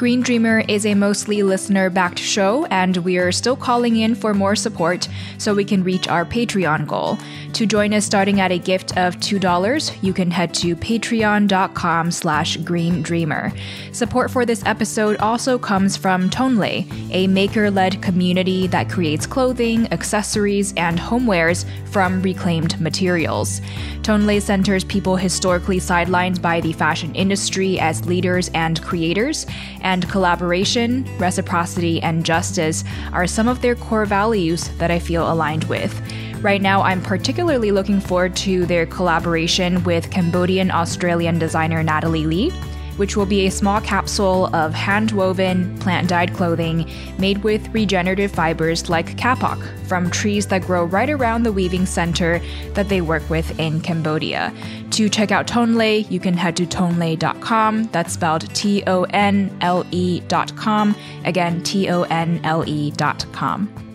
Green Dreamer is a mostly listener backed show, and we are still calling in for more support so we can reach our Patreon goal. To join us starting at a gift of $2, you can head to patreon.com slash greendreamer. Support for this episode also comes from Tonlé, a maker-led community that creates clothing, accessories, and homewares from reclaimed materials. Tonlé centers people historically sidelined by the fashion industry as leaders and creators, and collaboration, reciprocity, and justice are some of their core values that I feel aligned with. Right now, I'm particularly looking forward to their collaboration with Cambodian Australian designer Natalie Lee, which will be a small capsule of hand woven, plant dyed clothing made with regenerative fibers like kapok from trees that grow right around the weaving center that they work with in Cambodia. To check out Tonlé, you can head to tonle.com. That's spelled T O N L E.com. Again, T O N L E.com.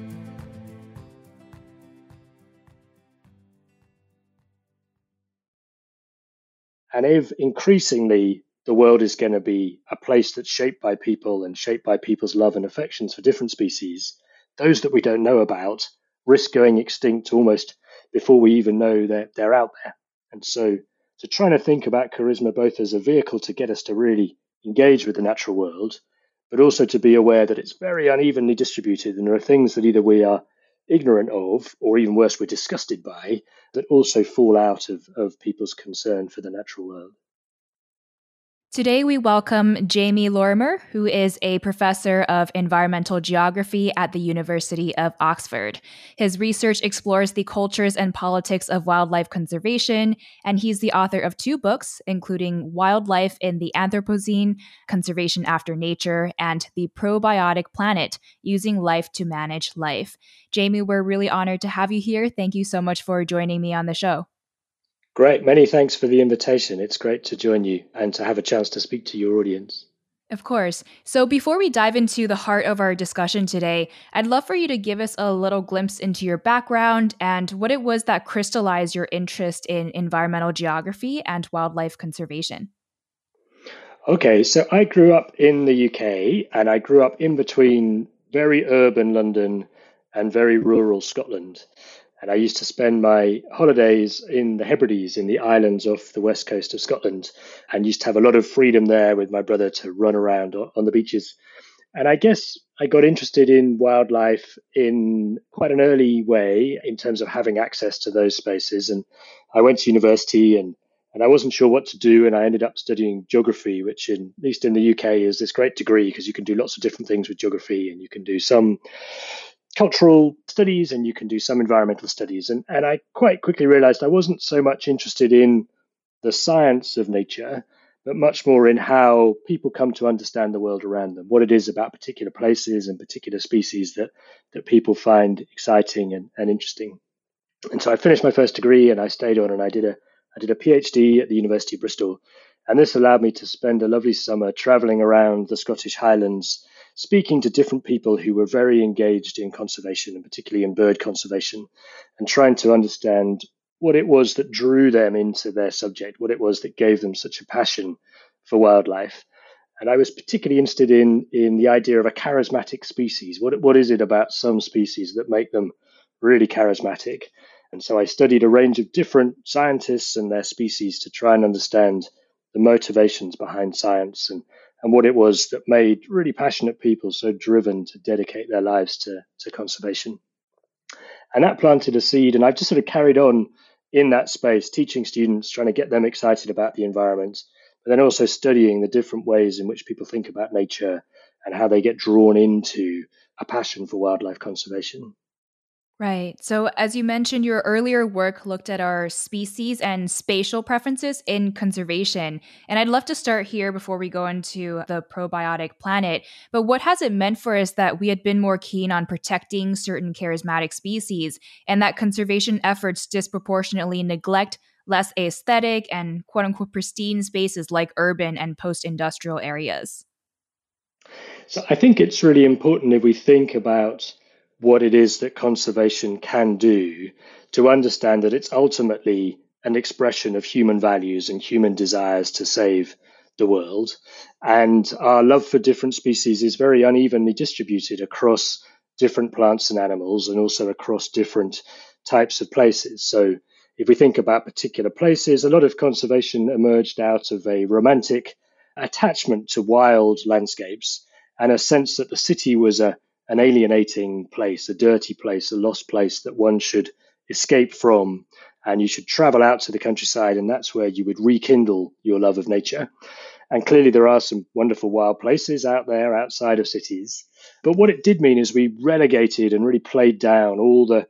And if increasingly the world is going to be a place that's shaped by people and shaped by people's love and affections for different species, those that we don't know about risk going extinct almost before we even know that they're out there. And so, to trying to think about charisma both as a vehicle to get us to really engage with the natural world, but also to be aware that it's very unevenly distributed and there are things that either we are ignorant of, or even worse, we're disgusted by, that also fall out of, of people's concern for the natural world. Today, we welcome Jamie Lorimer, who is a professor of environmental geography at the University of Oxford. His research explores the cultures and politics of wildlife conservation, and he's the author of two books, including Wildlife in the Anthropocene, Conservation After Nature, and The Probiotic Planet Using Life to Manage Life. Jamie, we're really honored to have you here. Thank you so much for joining me on the show. Great. Many thanks for the invitation. It's great to join you and to have a chance to speak to your audience. Of course. So, before we dive into the heart of our discussion today, I'd love for you to give us a little glimpse into your background and what it was that crystallized your interest in environmental geography and wildlife conservation. Okay, so I grew up in the UK and I grew up in between very urban London and very rural Scotland. And I used to spend my holidays in the Hebrides, in the islands off the west coast of Scotland, and used to have a lot of freedom there with my brother to run around on the beaches. And I guess I got interested in wildlife in quite an early way in terms of having access to those spaces. And I went to university and and I wasn't sure what to do, and I ended up studying geography, which, in, at least in the UK, is this great degree because you can do lots of different things with geography, and you can do some cultural studies and you can do some environmental studies. And, and I quite quickly realized I wasn't so much interested in the science of nature, but much more in how people come to understand the world around them, what it is about particular places and particular species that, that people find exciting and, and interesting. And so I finished my first degree and I stayed on and I did a I did a PhD at the University of Bristol. And this allowed me to spend a lovely summer traveling around the Scottish Highlands speaking to different people who were very engaged in conservation and particularly in bird conservation and trying to understand what it was that drew them into their subject, what it was that gave them such a passion for wildlife. And I was particularly interested in, in the idea of a charismatic species. What, what is it about some species that make them really charismatic? And so I studied a range of different scientists and their species to try and understand the motivations behind science and and what it was that made really passionate people so driven to dedicate their lives to, to conservation. And that planted a seed, and I've just sort of carried on in that space, teaching students, trying to get them excited about the environment, but then also studying the different ways in which people think about nature and how they get drawn into a passion for wildlife conservation. Right. So, as you mentioned, your earlier work looked at our species and spatial preferences in conservation. And I'd love to start here before we go into the probiotic planet. But what has it meant for us that we had been more keen on protecting certain charismatic species and that conservation efforts disproportionately neglect less aesthetic and quote unquote pristine spaces like urban and post industrial areas? So, I think it's really important if we think about what it is that conservation can do to understand that it's ultimately an expression of human values and human desires to save the world. And our love for different species is very unevenly distributed across different plants and animals and also across different types of places. So, if we think about particular places, a lot of conservation emerged out of a romantic attachment to wild landscapes and a sense that the city was a, an alienating place, a dirty place, a lost place that one should escape from. And you should travel out to the countryside, and that's where you would rekindle your love of nature. And clearly, there are some wonderful wild places out there outside of cities. But what it did mean is we relegated and really played down all the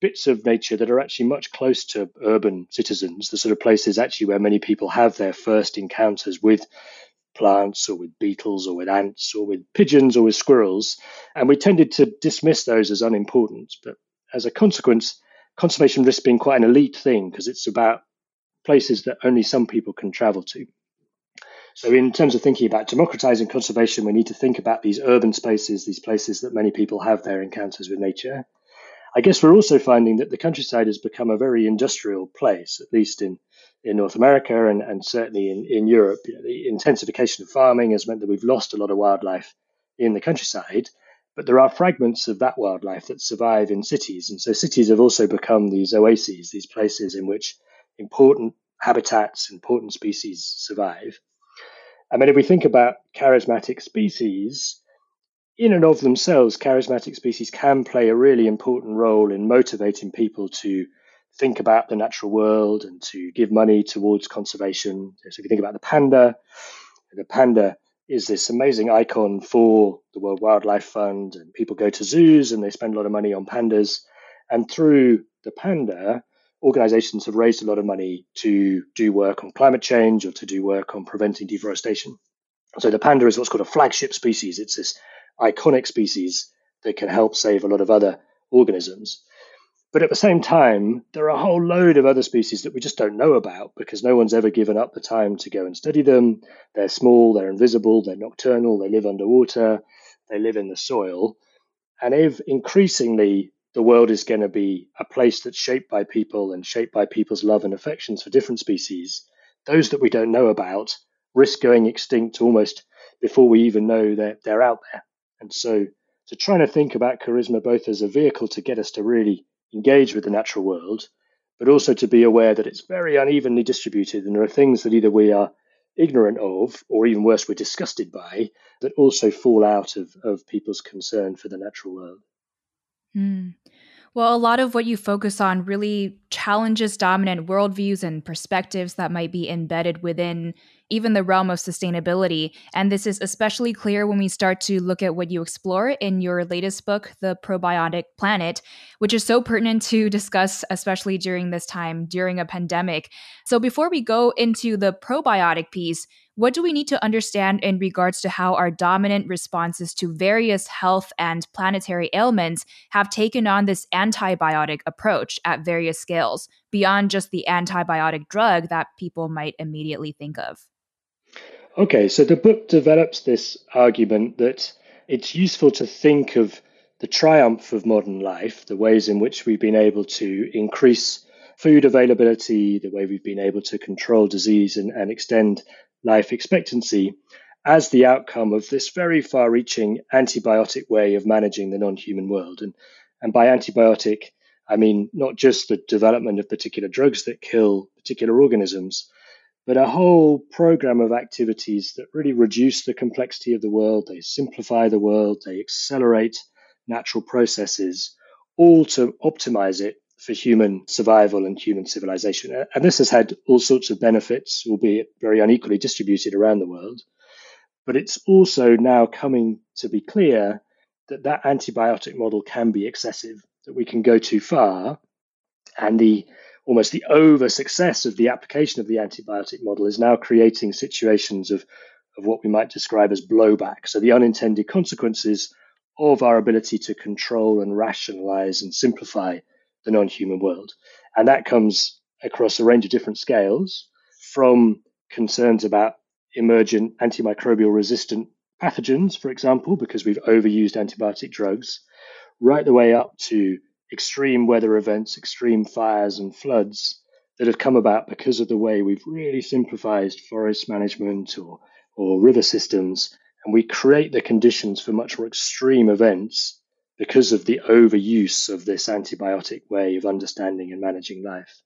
bits of nature that are actually much close to urban citizens, the sort of places actually where many people have their first encounters with plants or with beetles or with ants or with pigeons or with squirrels. And we tended to dismiss those as unimportant. But as a consequence, conservation risks being quite an elite thing because it's about places that only some people can travel to. So, in terms of thinking about democratizing conservation, we need to think about these urban spaces, these places that many people have their encounters with nature. I guess we're also finding that the countryside has become a very industrial place, at least in, in North America and, and certainly in, in Europe. You know, the intensification of farming has meant that we've lost a lot of wildlife in the countryside, but there are fragments of that wildlife that survive in cities. And so cities have also become these oases, these places in which important habitats, important species survive. I mean, if we think about charismatic species, in and of themselves, charismatic species can play a really important role in motivating people to think about the natural world and to give money towards conservation. So, if you think about the panda, the panda is this amazing icon for the World Wildlife Fund, and people go to zoos and they spend a lot of money on pandas. And through the panda, organizations have raised a lot of money to do work on climate change or to do work on preventing deforestation. So the panda is what's called a flagship species. It's this iconic species that can help save a lot of other organisms. But at the same time, there are a whole load of other species that we just don't know about because no one's ever given up the time to go and study them. They're small, they're invisible, they're nocturnal, they live underwater, they live in the soil. And if increasingly the world is going to be a place that's shaped by people and shaped by people's love and affections for different species, those that we don't know about risk going extinct almost before we even know that they're out there. And so, to trying to think about charisma both as a vehicle to get us to really engage with the natural world, but also to be aware that it's very unevenly distributed and there are things that either we are ignorant of, or even worse, we're disgusted by, that also fall out of, of people's concern for the natural world. Mm. Well, a lot of what you focus on really challenges dominant worldviews and perspectives that might be embedded within even the realm of sustainability. And this is especially clear when we start to look at what you explore in your latest book, The Probiotic Planet, which is so pertinent to discuss, especially during this time, during a pandemic. So before we go into the probiotic piece, what do we need to understand in regards to how our dominant responses to various health and planetary ailments have taken on this antibiotic approach at various scales, beyond just the antibiotic drug that people might immediately think of? Okay, so the book develops this argument that it's useful to think of the triumph of modern life, the ways in which we've been able to increase food availability, the way we've been able to control disease and, and extend life expectancy as the outcome of this very far reaching antibiotic way of managing the non human world. And, and by antibiotic, I mean not just the development of particular drugs that kill particular organisms, but a whole program of activities that really reduce the complexity of the world, they simplify the world, they accelerate natural processes, all to optimize it for human survival and human civilization. And this has had all sorts of benefits, albeit very unequally distributed around the world. But it's also now coming to be clear that that antibiotic model can be excessive, that we can go too far. And the almost the over success of the application of the antibiotic model is now creating situations of, of what we might describe as blowback. So the unintended consequences of our ability to control and rationalize and simplify the non human world. And that comes across a range of different scales from concerns about emergent antimicrobial resistant pathogens, for example, because we've overused antibiotic drugs, right the way up to extreme weather events, extreme fires and floods that have come about because of the way we've really simplified forest management or, or river systems, and we create the conditions for much more extreme events because of the overuse of this antibiotic way of understanding and managing life.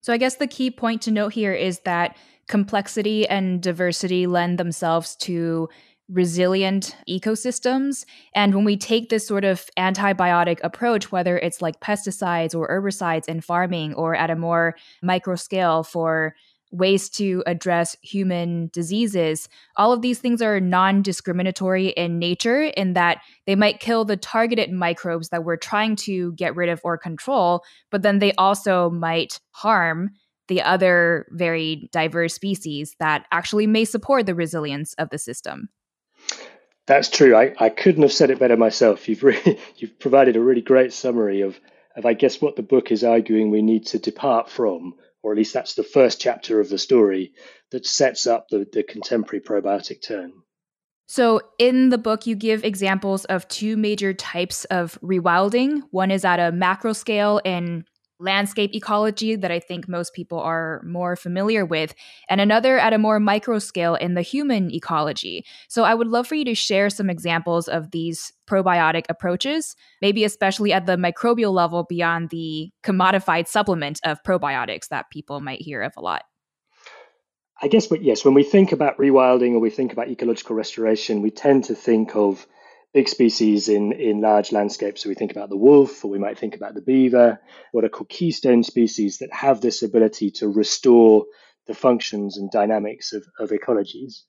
So, I guess the key point to note here is that complexity and diversity lend themselves to resilient ecosystems. And when we take this sort of antibiotic approach, whether it's like pesticides or herbicides in farming or at a more micro scale for ways to address human diseases, all of these things are non discriminatory in nature in that they might kill the targeted microbes that we're trying to get rid of or control, but then they also might harm the other very diverse species that actually may support the resilience of the system. That's true. I, I couldn't have said it better myself. You've you've provided a really great summary of, of I guess what the book is arguing we need to depart from, or at least that's the first chapter of the story that sets up the, the contemporary probiotic turn. So, in the book, you give examples of two major types of rewilding. One is at a macro scale in landscape ecology that I think most people are more familiar with, and another at a more micro scale in the human ecology. So I would love for you to share some examples of these probiotic approaches, maybe especially at the microbial level beyond the commodified supplement of probiotics that people might hear of a lot. I guess, but yes, when we think about rewilding or we think about ecological restoration, we tend to think of big species in, in large landscapes. So we think about the wolf, or we might think about the beaver, what are called keystone species that have this ability to restore the functions and dynamics of, of ecologies.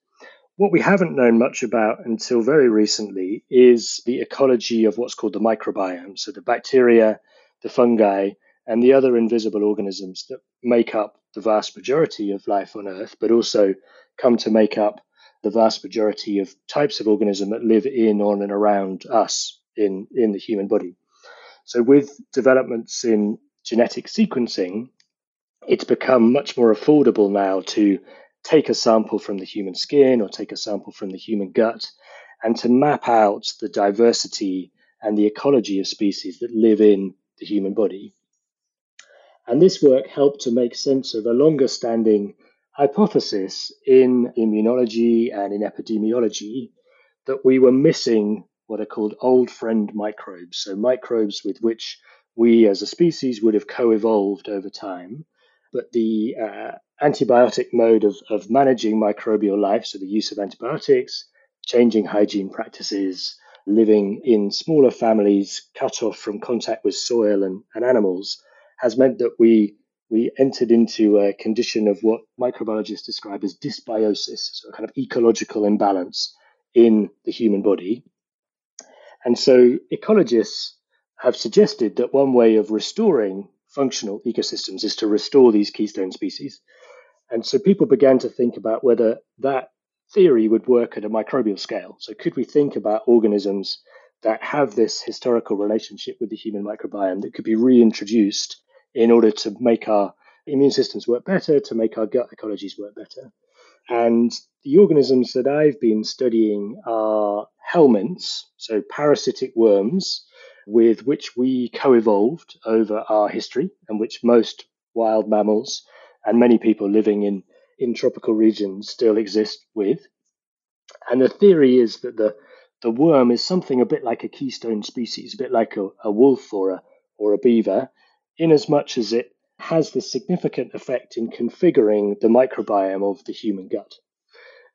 What we haven't known much about until very recently is the ecology of what's called the microbiome. So the bacteria, the fungi, and the other invisible organisms that make up the vast majority of life on Earth, but also come to make up the vast majority of types of organism that live in, on, and around us in, in the human body. So, with developments in genetic sequencing, it's become much more affordable now to take a sample from the human skin or take a sample from the human gut and to map out the diversity and the ecology of species that live in the human body. And this work helped to make sense of a longer standing hypothesis in immunology and in epidemiology that we were missing what are called old friend microbes. So, microbes with which we as a species would have co evolved over time. But the uh, antibiotic mode of, of managing microbial life, so the use of antibiotics, changing hygiene practices, living in smaller families cut off from contact with soil and, and animals, has meant that we we entered into a condition of what microbiologists describe as dysbiosis, so a kind of ecological imbalance in the human body. And so ecologists have suggested that one way of restoring functional ecosystems is to restore these keystone species. And so people began to think about whether that theory would work at a microbial scale. So, could we think about organisms that have this historical relationship with the human microbiome that could be reintroduced in order to make our immune systems work better, to make our gut ecologies work better. And the organisms that I've been studying are helminths, so parasitic worms, with which we co evolved over our history and which most wild mammals and many people living in, in tropical regions still exist with. And the theory is that the, the worm is something a bit like a keystone species, a bit like a, a wolf or a, or a beaver, in as much as it has this significant effect in configuring the microbiome of the human gut.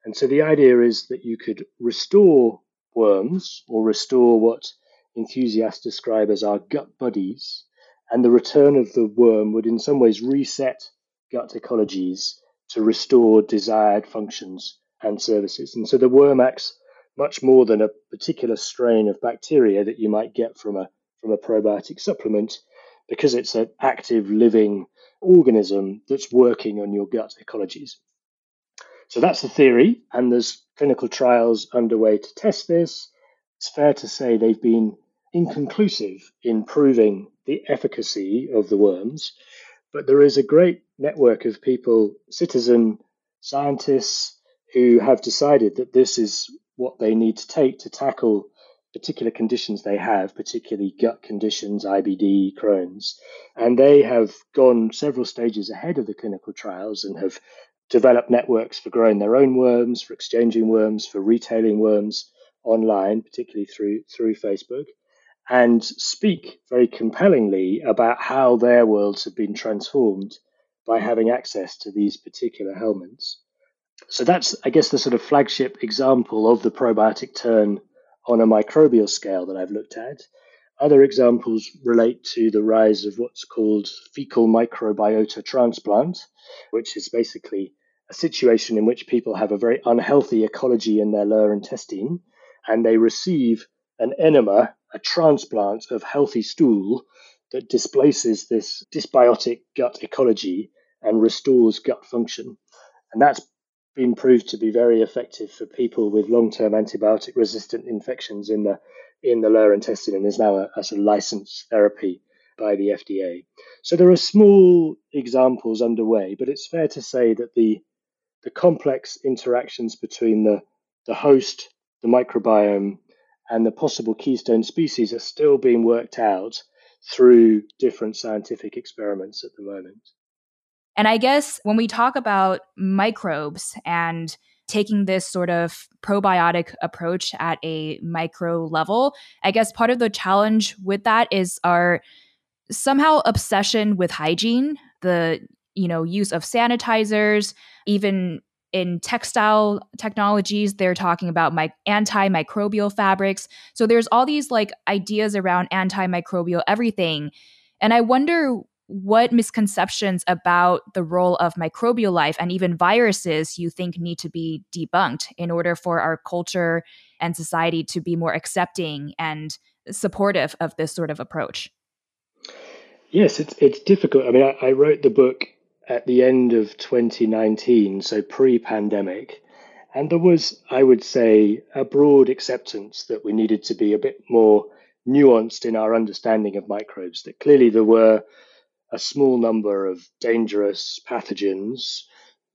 And so the idea is that you could restore worms or restore what enthusiasts describe as our gut buddies, and the return of the worm would in some ways reset gut ecologies to restore desired functions and services. And so the worm acts much more than a particular strain of bacteria that you might get from a from a probiotic supplement because it's an active living organism that's working on your gut ecologies. So that's the theory, and there's clinical trials underway to test this. It's fair to say they've been inconclusive in proving the efficacy of the worms, but there is a great network of people, citizen scientists, who have decided that this is what they need to take to tackle particular conditions they have, particularly gut conditions, IBD, Crohn's. And they have gone several stages ahead of the clinical trials and have developed networks for growing their own worms, for exchanging worms, for retailing worms online, particularly through through Facebook, and speak very compellingly about how their worlds have been transformed by having access to these particular helminths. So that's, I guess, the sort of flagship example of the probiotic turn on a microbial scale that I've looked at. Other examples relate to the rise of what's called fecal microbiota transplant, which is basically a situation in which people have a very unhealthy ecology in their lower intestine and they receive an enema, a transplant of healthy stool that displaces this dysbiotic gut ecology and restores gut function. And that's been proved to be very effective for people with long-term antibiotic resistant infections in the in the lower intestine and is now a, a sort of licensed therapy by the FDA. So there are small examples underway, but it's fair to say that the the complex interactions between the, the host, the microbiome, and the possible keystone species are still being worked out through different scientific experiments at the moment. And I guess when we talk about microbes and taking this sort of probiotic approach at a micro level, I guess part of the challenge with that is our somehow obsession with hygiene, the you know use of sanitizers, even in textile technologies they're talking about my antimicrobial fabrics. So there's all these like ideas around antimicrobial everything. And i wonder what misconceptions about the role of microbial life and even viruses you think need to be debunked in order for our culture and society to be more accepting and supportive of this sort of approach? Yes, it's it's difficult. I mean, I, I wrote the book at the end of 2019, so pre-pandemic, and there was, I would say, a broad acceptance that we needed to be a bit more nuanced in our understanding of microbes. That clearly there were a small number of dangerous pathogens,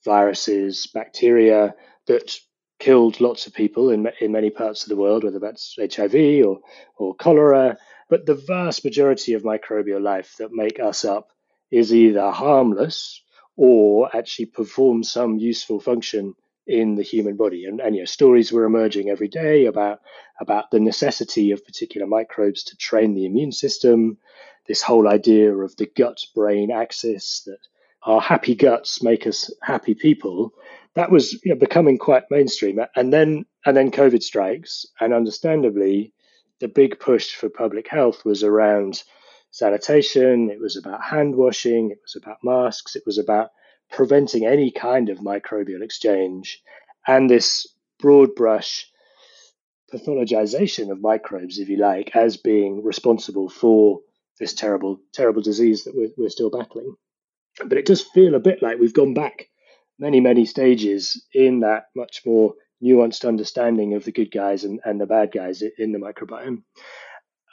viruses, bacteria that killed lots of people in, in many parts of the world, whether that's HIV or, or cholera. But the vast majority of microbial life that make us up is either harmless or actually perform some useful function in the human body. And, and you know, stories were emerging every day about about the necessity of particular microbes to train the immune system, this whole idea of the gut brain axis that our happy guts make us happy people that was you know, becoming quite mainstream. And then and then covid strikes and understandably the big push for public health was around sanitation. It was about hand washing. It was about masks. It was about preventing any kind of microbial exchange. And this broad brush pathologization of microbes if you like as being responsible for this terrible, terrible disease that we're, we're still battling. But it does feel a bit like we've gone back many, many stages in that much more nuanced understanding of the good guys and, and the bad guys in the microbiome.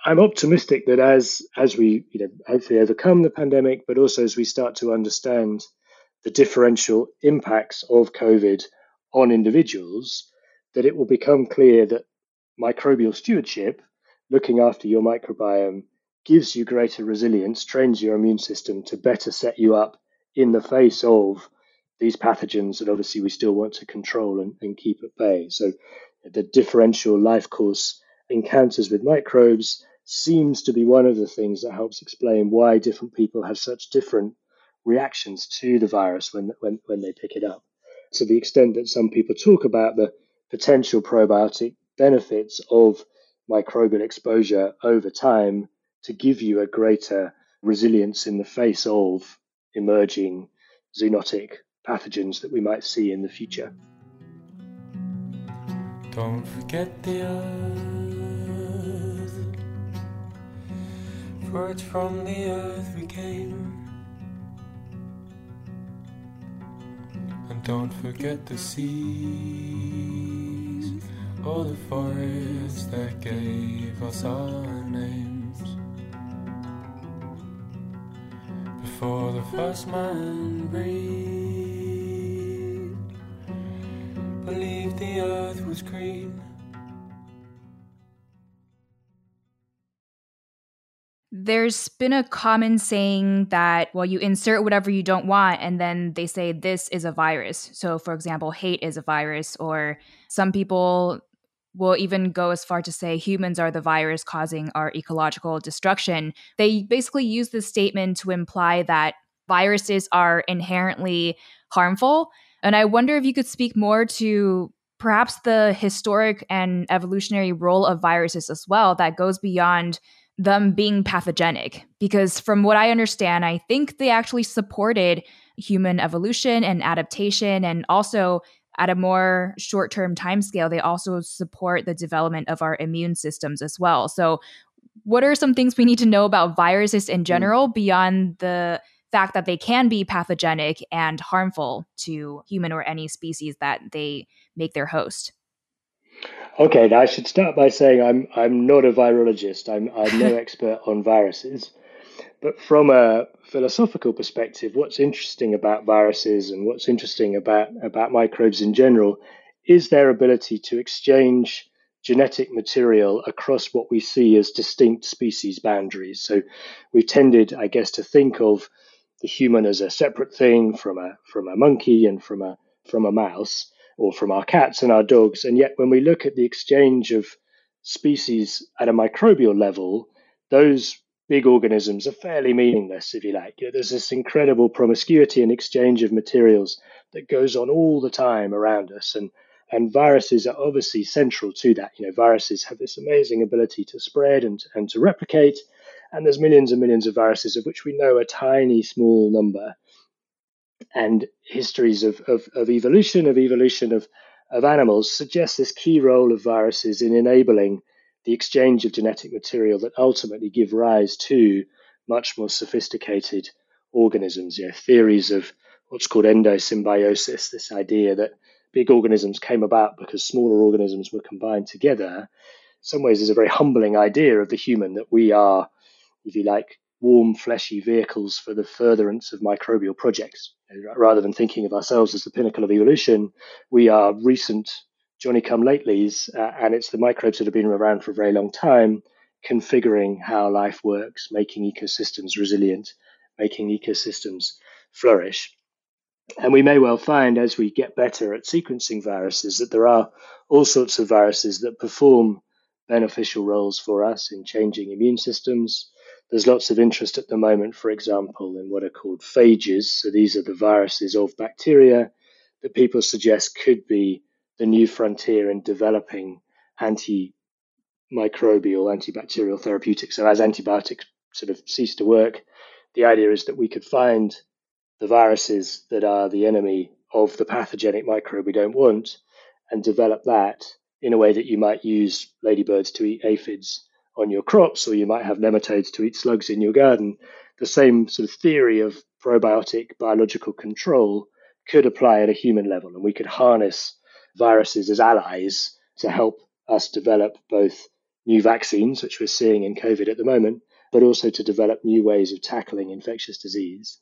I'm optimistic that as as we you know hopefully overcome the pandemic, but also as we start to understand the differential impacts of COVID on individuals, that it will become clear that microbial stewardship, looking after your microbiome, gives you greater resilience, trains your immune system to better set you up in the face of these pathogens that obviously we still want to control and, and keep at bay. So the differential life course encounters with microbes seems to be one of the things that helps explain why different people have such different reactions to the virus when, when, when they pick it up. To the extent that some people talk about the potential probiotic benefits of microbial exposure over time, to give you a greater resilience in the face of emerging zoonotic pathogens that we might see in the future. Don't forget the earth, for it's from the earth we came. And don't forget the seas or the forests that gave us our name. for the first man breathed, believed the earth was green. There's been a common saying that, well, you insert whatever you don't want, and then they say this is a virus. So, for example, hate is a virus, or some people will even go as far to say humans are the virus causing our ecological destruction. They basically use this statement to imply that viruses are inherently harmful. And I wonder if you could speak more to perhaps the historic and evolutionary role of viruses as well that goes beyond them being pathogenic. Because from what I understand, I think they actually supported human evolution and adaptation and also at a more short-term timescale they also support the development of our immune systems as well so what are some things we need to know about viruses in mm. general beyond the fact that they can be pathogenic and harmful to human or any species that they make their host. Okay, now I should start by saying I'm I'm not a virologist. I'm I'm no expert on viruses. But from a philosophical perspective, what's interesting about viruses and what's interesting about, about microbes in general is their ability to exchange genetic material across what we see as distinct species boundaries. So we've tended, I guess, to think of the human as a separate thing from a from a monkey and from a from a mouse or from our cats and our dogs. And yet when we look at the exchange of species at a microbial level, those big organisms are fairly meaningless, if you like. You know, There's this incredible promiscuity and exchange of materials that goes on all the time around us. And and viruses are obviously central to that. You know, viruses have this amazing ability to spread and, and to replicate, and there's millions and millions of viruses of which we know a tiny small number. And histories of, of, of evolution, of evolution of, of animals suggest this key role of viruses in enabling the exchange of genetic material that ultimately give rise to much more sophisticated organisms. You know, theories of what's called endosymbiosis, this idea that big organisms came about because smaller organisms were combined together, in some ways is a very humbling idea of the human that we are if you like, warm, fleshy vehicles for the furtherance of microbial projects. Rather than thinking of ourselves as the pinnacle of evolution, we are recent Johnny come latelys, uh, and it's the microbes that have been around for a very long time configuring how life works, making ecosystems resilient, making ecosystems flourish. And we may well find as we get better at sequencing viruses that there are all sorts of viruses that perform beneficial roles for us in changing immune systems, there's lots of interest at the moment, for example, in what are called phages. So these are the viruses of bacteria that people suggest could be the new frontier in developing antimicrobial, antibacterial therapeutics. So as antibiotics sort of cease to work, the idea is that we could find the viruses that are the enemy of the pathogenic microbe we don't want and develop that in a way that you might use ladybirds to eat aphids on your crops, or you might have nematodes to eat slugs in your garden. The same sort of theory of probiotic biological control could apply at a human level, and we could harness viruses as allies to help us develop both new vaccines, which we're seeing in COVID at the moment, but also to develop new ways of tackling infectious disease.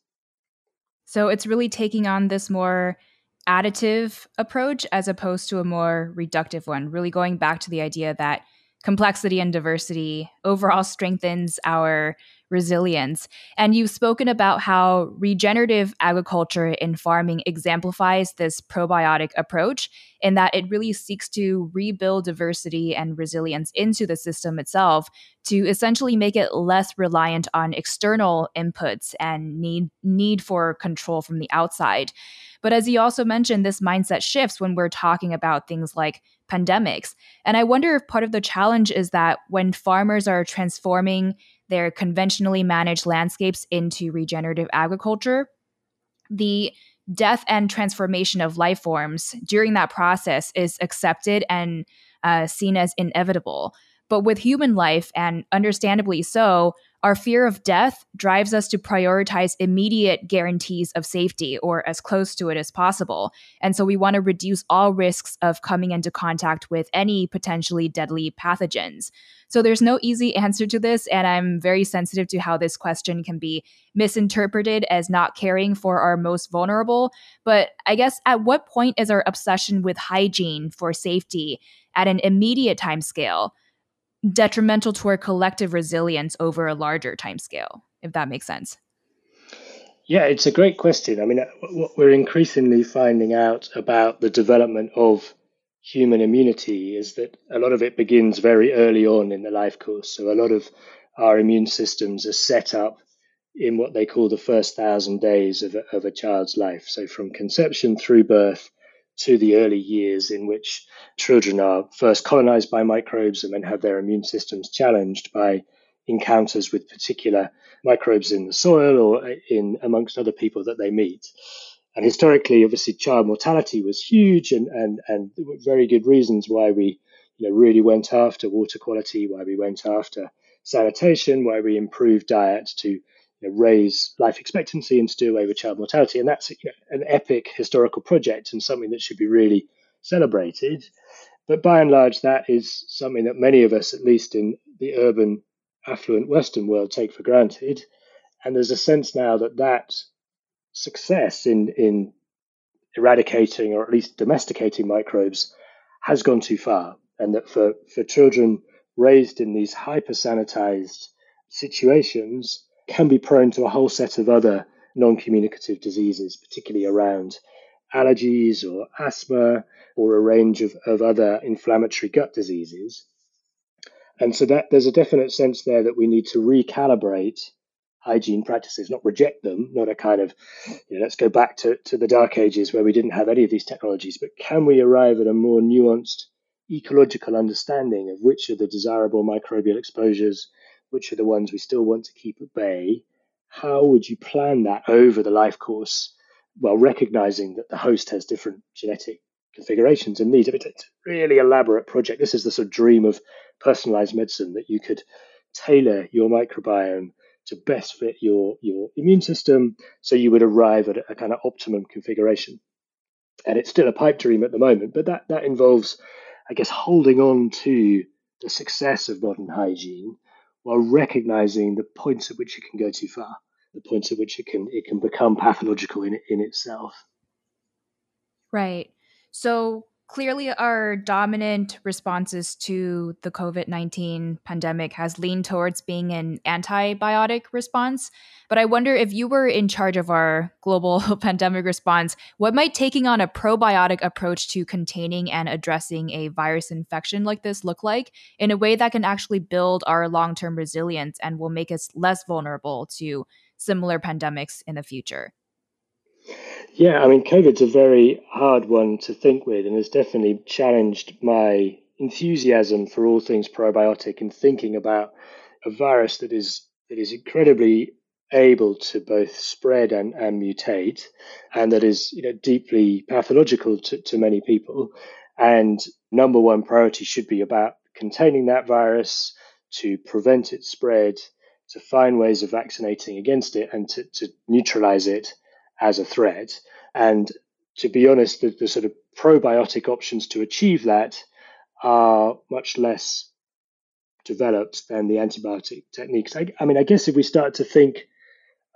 So it's really taking on this more additive approach as opposed to a more reductive one, really going back to the idea that complexity and diversity overall strengthens our resilience. And you've spoken about how regenerative agriculture in farming exemplifies this probiotic approach in that it really seeks to rebuild diversity and resilience into the system itself to essentially make it less reliant on external inputs and need need for control from the outside. But as you also mentioned, this mindset shifts when we're talking about things like pandemics. And I wonder if part of the challenge is that when farmers are transforming their conventionally managed landscapes into regenerative agriculture, the death and transformation of life forms during that process is accepted and uh, seen as inevitable. But with human life, and understandably so, our fear of death drives us to prioritize immediate guarantees of safety or as close to it as possible. And so we want to reduce all risks of coming into contact with any potentially deadly pathogens. So there's no easy answer to this. And I'm very sensitive to how this question can be misinterpreted as not caring for our most vulnerable. But I guess at what point is our obsession with hygiene for safety at an immediate time scale? Detrimental to our collective resilience over a larger timescale, if that makes sense? Yeah, it's a great question. I mean, uh, what we're increasingly finding out about the development of human immunity is that a lot of it begins very early on in the life course. So, a lot of our immune systems are set up in what they call the first thousand days of a, of a child's life. So, from conception through birth to the early years in which children are first colonized by microbes and then have their immune systems challenged by encounters with particular microbes in the soil or in amongst other people that they meet. And historically, obviously, child mortality was huge, and and and very good reasons why we you know really went after water quality, why we went after sanitation, why we improved diet to you know, raise life expectancy and to do away with child mortality. And that's you know, an epic historical project and something that should be really celebrated. But by and large, that is something that many of us, at least in the urban affluent Western world take for granted. And there's a sense now that that success in, in eradicating or at least domesticating microbes has gone too far. And that for, for children raised in these hyper sanitized situations can be prone to a whole set of other non communicative diseases, particularly around allergies or asthma or a range of, of other inflammatory gut diseases. And so that there's a definite sense there that we need to recalibrate hygiene practices, not reject them, not a kind of, you know, let's go back to, to the dark ages where we didn't have any of these technologies, but can we arrive at a more nuanced ecological understanding of which are the desirable microbial exposures, which are the ones we still want to keep at bay? How would you plan that over the life course while recognizing that the host has different genetic configurations and needs? It's a really elaborate project. This is the sort of dream of personalized medicine that you could tailor your microbiome to best fit your, your immune system so you would arrive at a kind of optimum configuration. And it's still a pipe dream at the moment, but that, that involves, I guess, holding on to the success of modern hygiene while recognizing the points at which it can go too far, the points at which it can it can become pathological in in itself. Right. So clearly our dominant responses to the COVID-19 pandemic has leaned towards being an antibiotic response. But I wonder if you were in charge of our global pandemic response, what might taking on a probiotic approach to containing and addressing a virus infection like this look like in a way that can actually build our long-term resilience and will make us less vulnerable to similar pandemics in the future? Yeah, I mean, COVID's a very hard one to think with, and has definitely challenged my enthusiasm for all things probiotic and thinking about a virus that is that is incredibly able to both spread and, and mutate, and that is you know deeply pathological to, to many people. And number one priority should be about containing that virus to prevent its spread, to find ways of vaccinating against it, and to, to neutralize it as a threat. And to be honest, the, the sort of probiotic options to achieve that are much less developed than the antibiotic techniques. I, I, mean, I guess if we start to think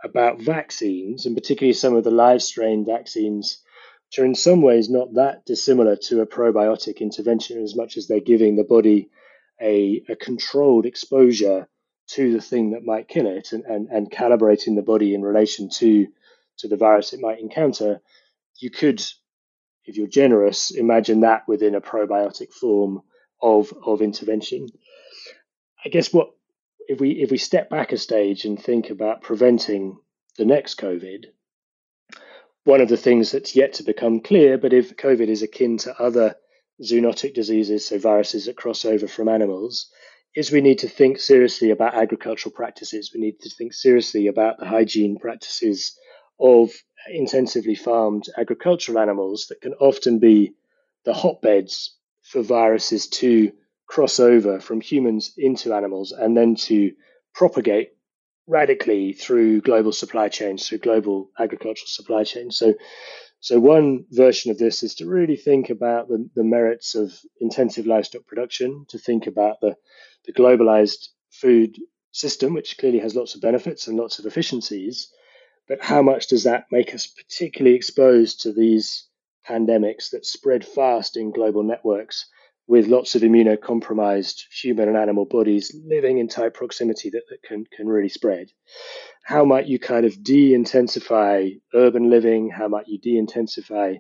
about vaccines, and particularly some of the live strain vaccines, which are in some ways not that dissimilar to a probiotic intervention, as much as they're giving the body a, a controlled exposure to the thing that might kill it and, and, and calibrating the body in relation to to the virus it might encounter, you could, if you're generous, imagine that within a probiotic form of, of intervention. I guess what if we if we step back a stage and think about preventing the next COVID, one of the things that's yet to become clear, but if COVID is akin to other zoonotic diseases, so viruses that cross over from animals, is we need to think seriously about agricultural practices. We need to think seriously about the hygiene practices of intensively farmed agricultural animals that can often be the hotbeds for viruses to cross over from humans into animals and then to propagate radically through global supply chains, through global agricultural supply chains. So, so one version of this is to really think about the, the merits of intensive livestock production, to think about the, the globalized food system, which clearly has lots of benefits and lots of efficiencies, but how much does that make us particularly exposed to these pandemics that spread fast in global networks with lots of immunocompromised human and animal bodies living in tight proximity that, that can, can really spread. How might you kind of de intensify urban living? How might you de intensify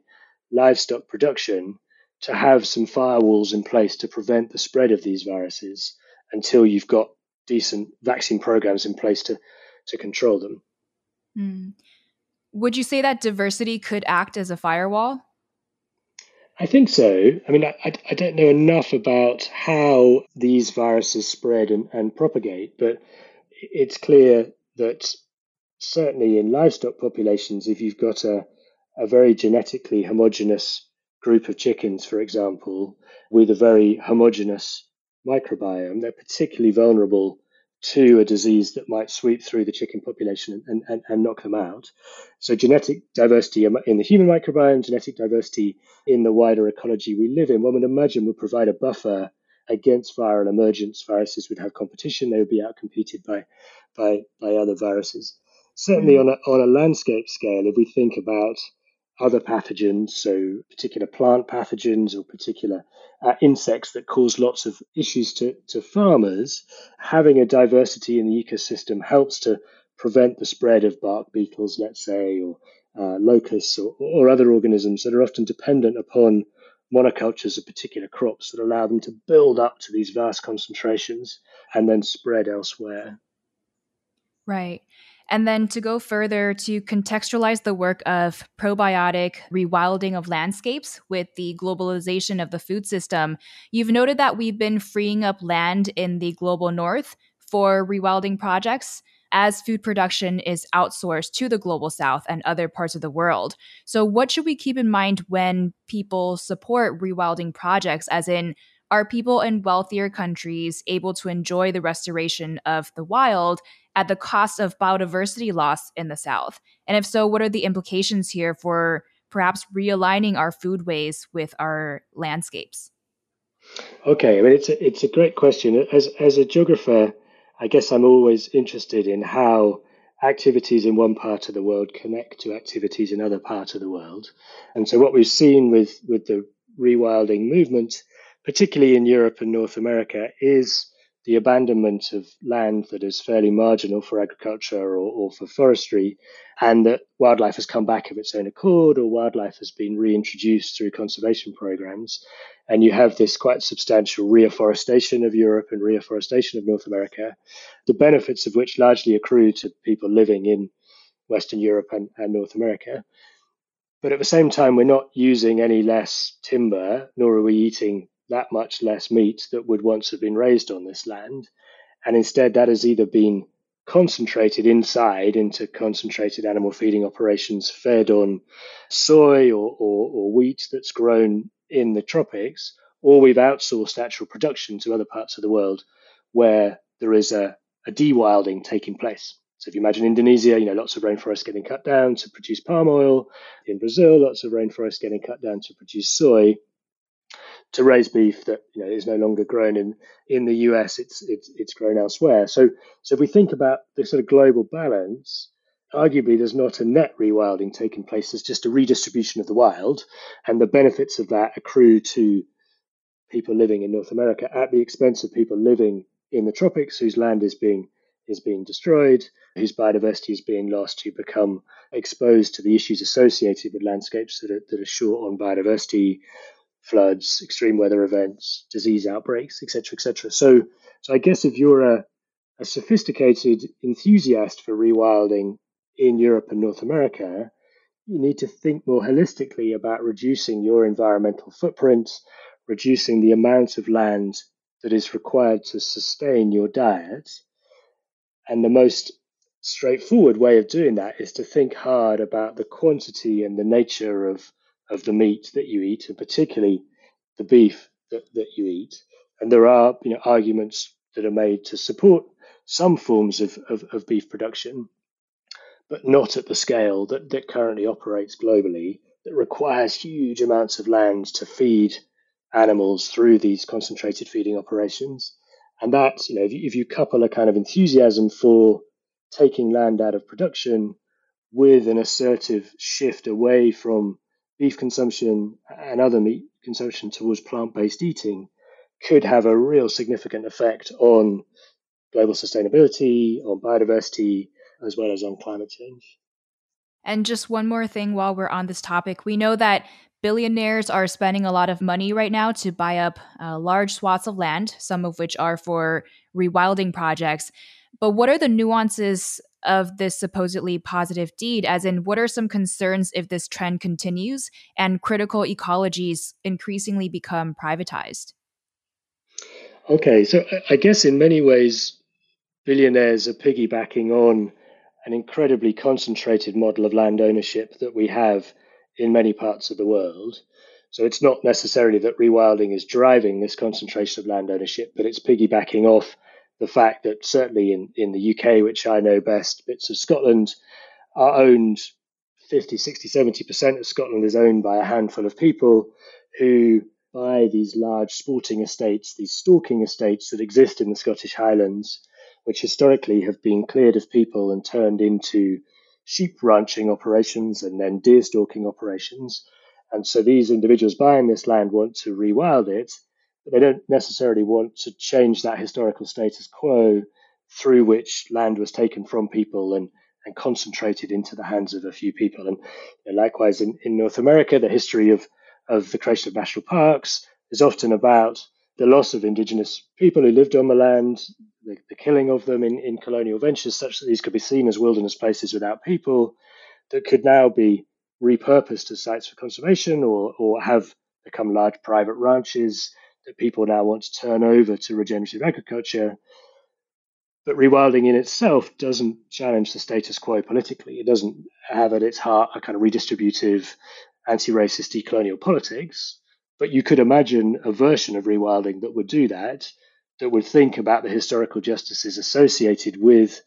livestock production to have some firewalls in place to prevent the spread of these viruses until you've got decent vaccine programs in place to, to control them? Mm. Would you say that diversity could act as a firewall? I think so. I mean, I, I don't know enough about how these viruses spread and, and propagate, but it's clear that certainly in livestock populations, if you've got a, a very genetically homogenous group of chickens, for example, with a very homogenous microbiome, they're particularly vulnerable to a disease that might sweep through the chicken population and, and, and knock them out. So, genetic diversity in the human microbiome, genetic diversity in the wider ecology we live in, one would imagine would provide a buffer against viral emergence. Viruses would have competition, they would be outcompeted by, by, by other viruses. Certainly, mm. on, a, on a landscape scale, if we think about other pathogens, so particular plant pathogens or particular uh, insects that cause lots of issues to, to farmers, having a diversity in the ecosystem helps to prevent the spread of bark beetles, let's say, or uh, locusts or, or other organisms that are often dependent upon monocultures of particular crops that allow them to build up to these vast concentrations and then spread elsewhere. Right. And then to go further, to contextualize the work of probiotic rewilding of landscapes with the globalization of the food system, you've noted that we've been freeing up land in the global north for rewilding projects as food production is outsourced to the global south and other parts of the world. So, what should we keep in mind when people support rewilding projects, as in, are people in wealthier countries able to enjoy the restoration of the wild at the cost of biodiversity loss in the South? And if so, what are the implications here for perhaps realigning our foodways with our landscapes? Okay, I mean it's a, it's a great question. As as a geographer, I guess I'm always interested in how activities in one part of the world connect to activities in other parts of the world. And so what we've seen with with the rewilding movement, particularly in Europe and North America, is the abandonment of land that is fairly marginal for agriculture or, or, for forestry, and that wildlife has come back of its own accord or wildlife has been reintroduced through conservation programs. And you have this quite substantial reforestation of Europe and reforestation of North America, the benefits of which largely accrue to people living in Western Europe and, and North America. But at the same time, we're not using any less timber, nor are we eating that much less meat that would once have been raised on this land. And instead, that has either been concentrated inside into concentrated animal feeding operations fed on soy or, or, or, wheat that's grown in the tropics, or we've outsourced actual production to other parts of the world where there is a, a de-wilding taking place. So if you imagine Indonesia, you know, lots of rainforests getting cut down to produce palm oil. In Brazil, lots of rainforests getting cut down to produce soy to raise beef that you know is no longer grown in in the US. It's it's it's grown elsewhere. So so if we think about the sort of global balance, arguably there's not a net rewilding taking place. There's just a redistribution of the wild, and the benefits of that accrue to people living in North America at the expense of people living in the tropics whose land is being is being destroyed, whose biodiversity is being lost, who become exposed to the issues associated with landscapes that are, that are short on biodiversity, floods, extreme weather events, disease outbreaks, etc., etc. So, so I guess if you're a, a sophisticated enthusiast for rewilding in Europe and North America, you need to think more holistically about reducing your environmental footprint, reducing the amount of land that is required to sustain your diet. And the most straightforward way of doing that is to think hard about the quantity and the nature of of the meat that you eat, and particularly the beef that, that you eat. And there are you know, arguments that are made to support some forms of, of, of beef production, but not at the scale that, that currently operates globally, that requires huge amounts of land to feed animals through these concentrated feeding operations. And that, you know, if you, if you couple a kind of enthusiasm for taking land out of production with an assertive shift away from beef consumption and other meat consumption towards plant based eating, could have a real significant effect on global sustainability, on biodiversity, as well as on climate change. And just one more thing while we're on this topic, we know that billionaires are spending a lot of money right now to buy up uh, large swaths of land, some of which are for rewilding projects. But what are the nuances of this supposedly positive deed? As in, what are some concerns if this trend continues and critical ecologies increasingly become privatized? Okay, so uh, I guess in many ways, billionaires are piggybacking on an incredibly concentrated model of land ownership that we have in many parts of the world. So it's not necessarily that rewilding is driving this concentration of land ownership, but it's piggybacking off the fact that certainly in, in the UK, which I know best, bits of Scotland are owned 50, 60, 70% of Scotland is owned by a handful of people who buy these large sporting estates, these stalking estates that exist in the Scottish Highlands, which historically have been cleared of people and turned into sheep ranching operations and then deer stalking operations. And so these individuals buying this land want to rewild it, they don't necessarily want to change that historical status quo through which land was taken from people and, and concentrated into the hands of a few people. And likewise, in, in North America, the history of, of the creation of national parks is often about the loss of indigenous people who lived on the land, the, the killing of them in, in colonial ventures, such that these could be seen as wilderness places without people, that could now be repurposed as sites for conservation or, or have become large private ranches people now want to turn over to regenerative agriculture. But rewilding in itself doesn't challenge the status quo politically. It doesn't have at its heart a kind of redistributive, anti racist decolonial politics. But you could imagine a version of rewilding that would do that, that would think about the historical justices associated with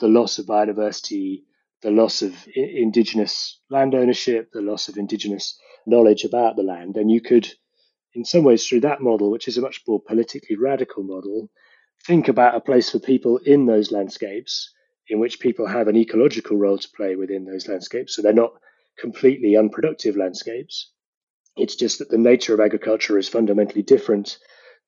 the loss of biodiversity, the loss of indigenous land ownership, the loss of indigenous knowledge about the land. And you could, in some ways, through that model, which is a much more politically radical model, think about a place for people in those landscapes in which people have an ecological role to play within those landscapes. So they're not completely unproductive landscapes, it's just that the nature of agriculture is fundamentally different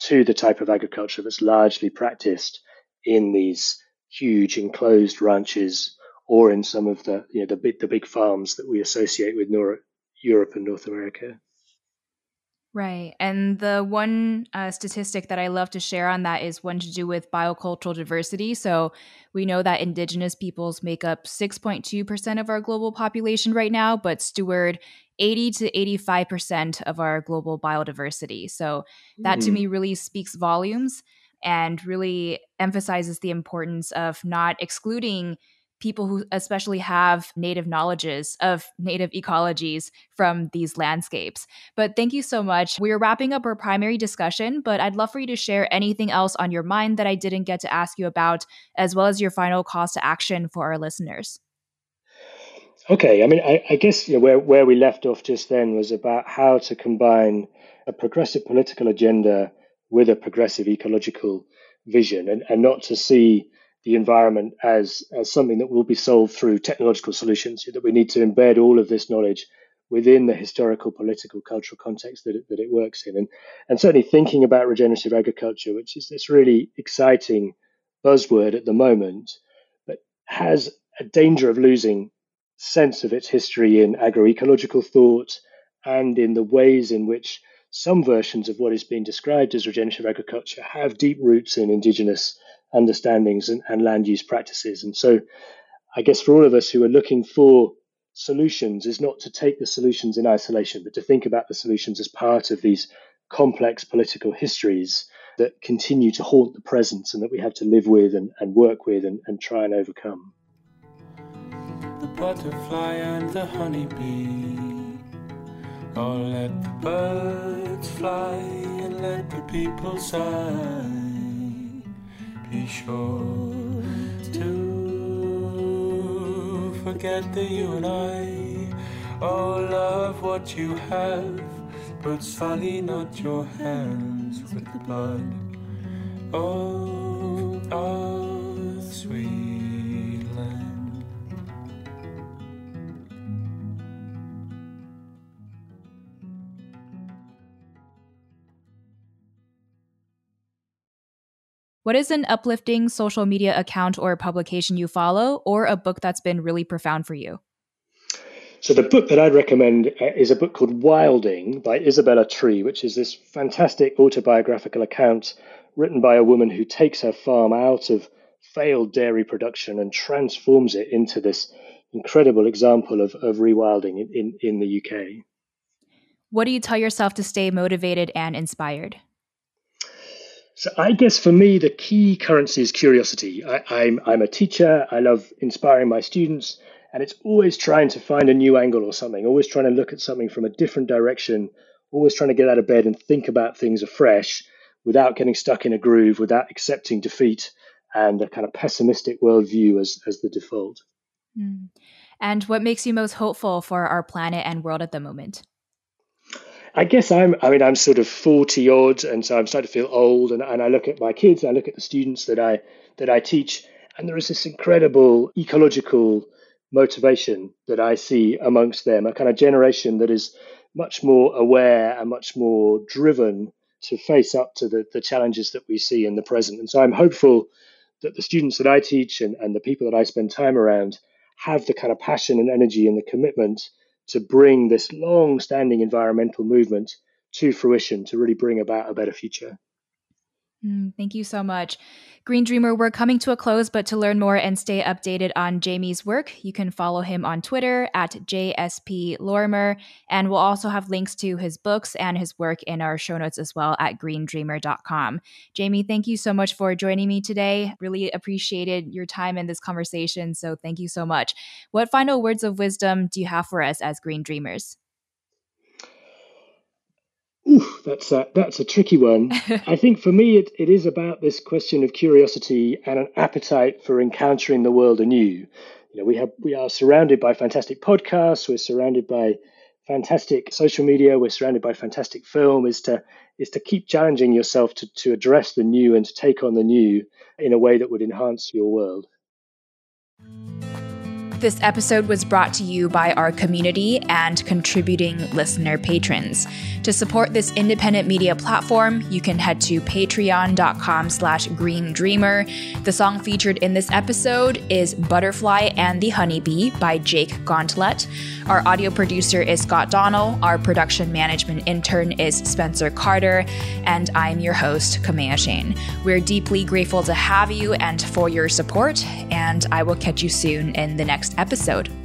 to the type of agriculture that's largely practiced in these huge enclosed ranches or in some of the you know the big the big farms that we associate with Europe and North America. Right. And the one uh, statistic that I love to share on that is one to do with biocultural diversity. So we know that indigenous peoples make up 6.2% of our global population right now, but steward 80 to 85% of our global biodiversity. So that mm. to me really speaks volumes and really emphasizes the importance of not excluding people who especially have native knowledges of native ecologies from these landscapes. But thank you so much. We are wrapping up our primary discussion, but I'd love for you to share anything else on your mind that I didn't get to ask you about, as well as your final calls to action for our listeners. Okay, I mean, I, I guess you know, where where we left off just then was about how to combine a progressive political agenda with a progressive ecological vision, and, and not to see the environment as as something that will be solved through technological solutions. That we need to embed all of this knowledge within the historical, political, cultural context that it, that it works in, and and certainly thinking about regenerative agriculture, which is this really exciting buzzword at the moment, but has a danger of losing sense of its history in agroecological thought and in the ways in which some versions of what is being described as regenerative agriculture have deep roots in indigenous understandings and, and land use practices. And so, I guess for all of us who are looking for solutions, is not to take the solutions in isolation, but to think about the solutions as part of these complex political histories that continue to haunt the present and that we have to live with and, and work with and, and try and overcome the butterfly and the honeybee. Oh, let the birds fly and let the people sigh. Be sure to forget that you and I all love what you have, but sully not your hands with the blood. Oh, oh, What is an uplifting social media account or publication you follow, or a book that's been really profound for you? So, the book that I'd recommend uh, is a book called Wilding by Isabella Tree, which is this fantastic autobiographical account written by a woman who takes her farm out of failed dairy production and transforms it into this incredible example of, of rewilding in, in, in the UK. What do you tell yourself to stay motivated and inspired? So I guess for me, the key currency is curiosity. I, I'm, I'm a teacher. I love inspiring my students. And it's always trying to find a new angle or something, always trying to look at something from a different direction, always trying to get out of bed and think about things afresh without getting stuck in a groove, without accepting defeat and a kind of pessimistic worldview as, as the default. Mm. And what makes you most hopeful for our planet and world at the moment? I guess I'm, I mean, I'm sort of 40 odd, and so I'm starting to feel old. And, and I look at my kids, I look at the students that I, that I teach, and there is this incredible ecological motivation that I see amongst them, a kind of generation that is much more aware and much more driven to face up to the, the challenges that we see in the present. And so I'm hopeful that the students that I teach and, and the people that I spend time around have the kind of passion and energy and the commitment to bring this long standing environmental movement to fruition to really bring about a better future. Mm, thank you so much. Green Dreamer, we're coming to a close, but to learn more and stay updated on Jamie's work, you can follow him on Twitter at JSP Lorimer. And we'll also have links to his books and his work in our show notes as well at greendreamer.com. Jamie, thank you so much for joining me today. Really appreciated your time in this conversation. So thank you so much. What final words of wisdom do you have for us as Green Dreamers? Ooh, that's a, that's a tricky one. I think for me, it, it is about this question of curiosity and an appetite for encountering the world anew. You know, we have we are surrounded by fantastic podcasts. We're surrounded by fantastic social media. We're surrounded by fantastic film. Is to is to keep challenging yourself to to address the new and to take on the new in a way that would enhance your world. This episode was brought to you by our community and contributing listener patrons. To support this independent media platform, you can head to patreon.com slash greendreamer. The song featured in this episode is Butterfly and the Honeybee by Jake Gauntlett. Our audio producer is Scott Donnell. Our production management intern is Spencer Carter. And I'm your host, Kamea Chayne. We're deeply grateful to have you and for your support, and I will catch you soon in the next episode.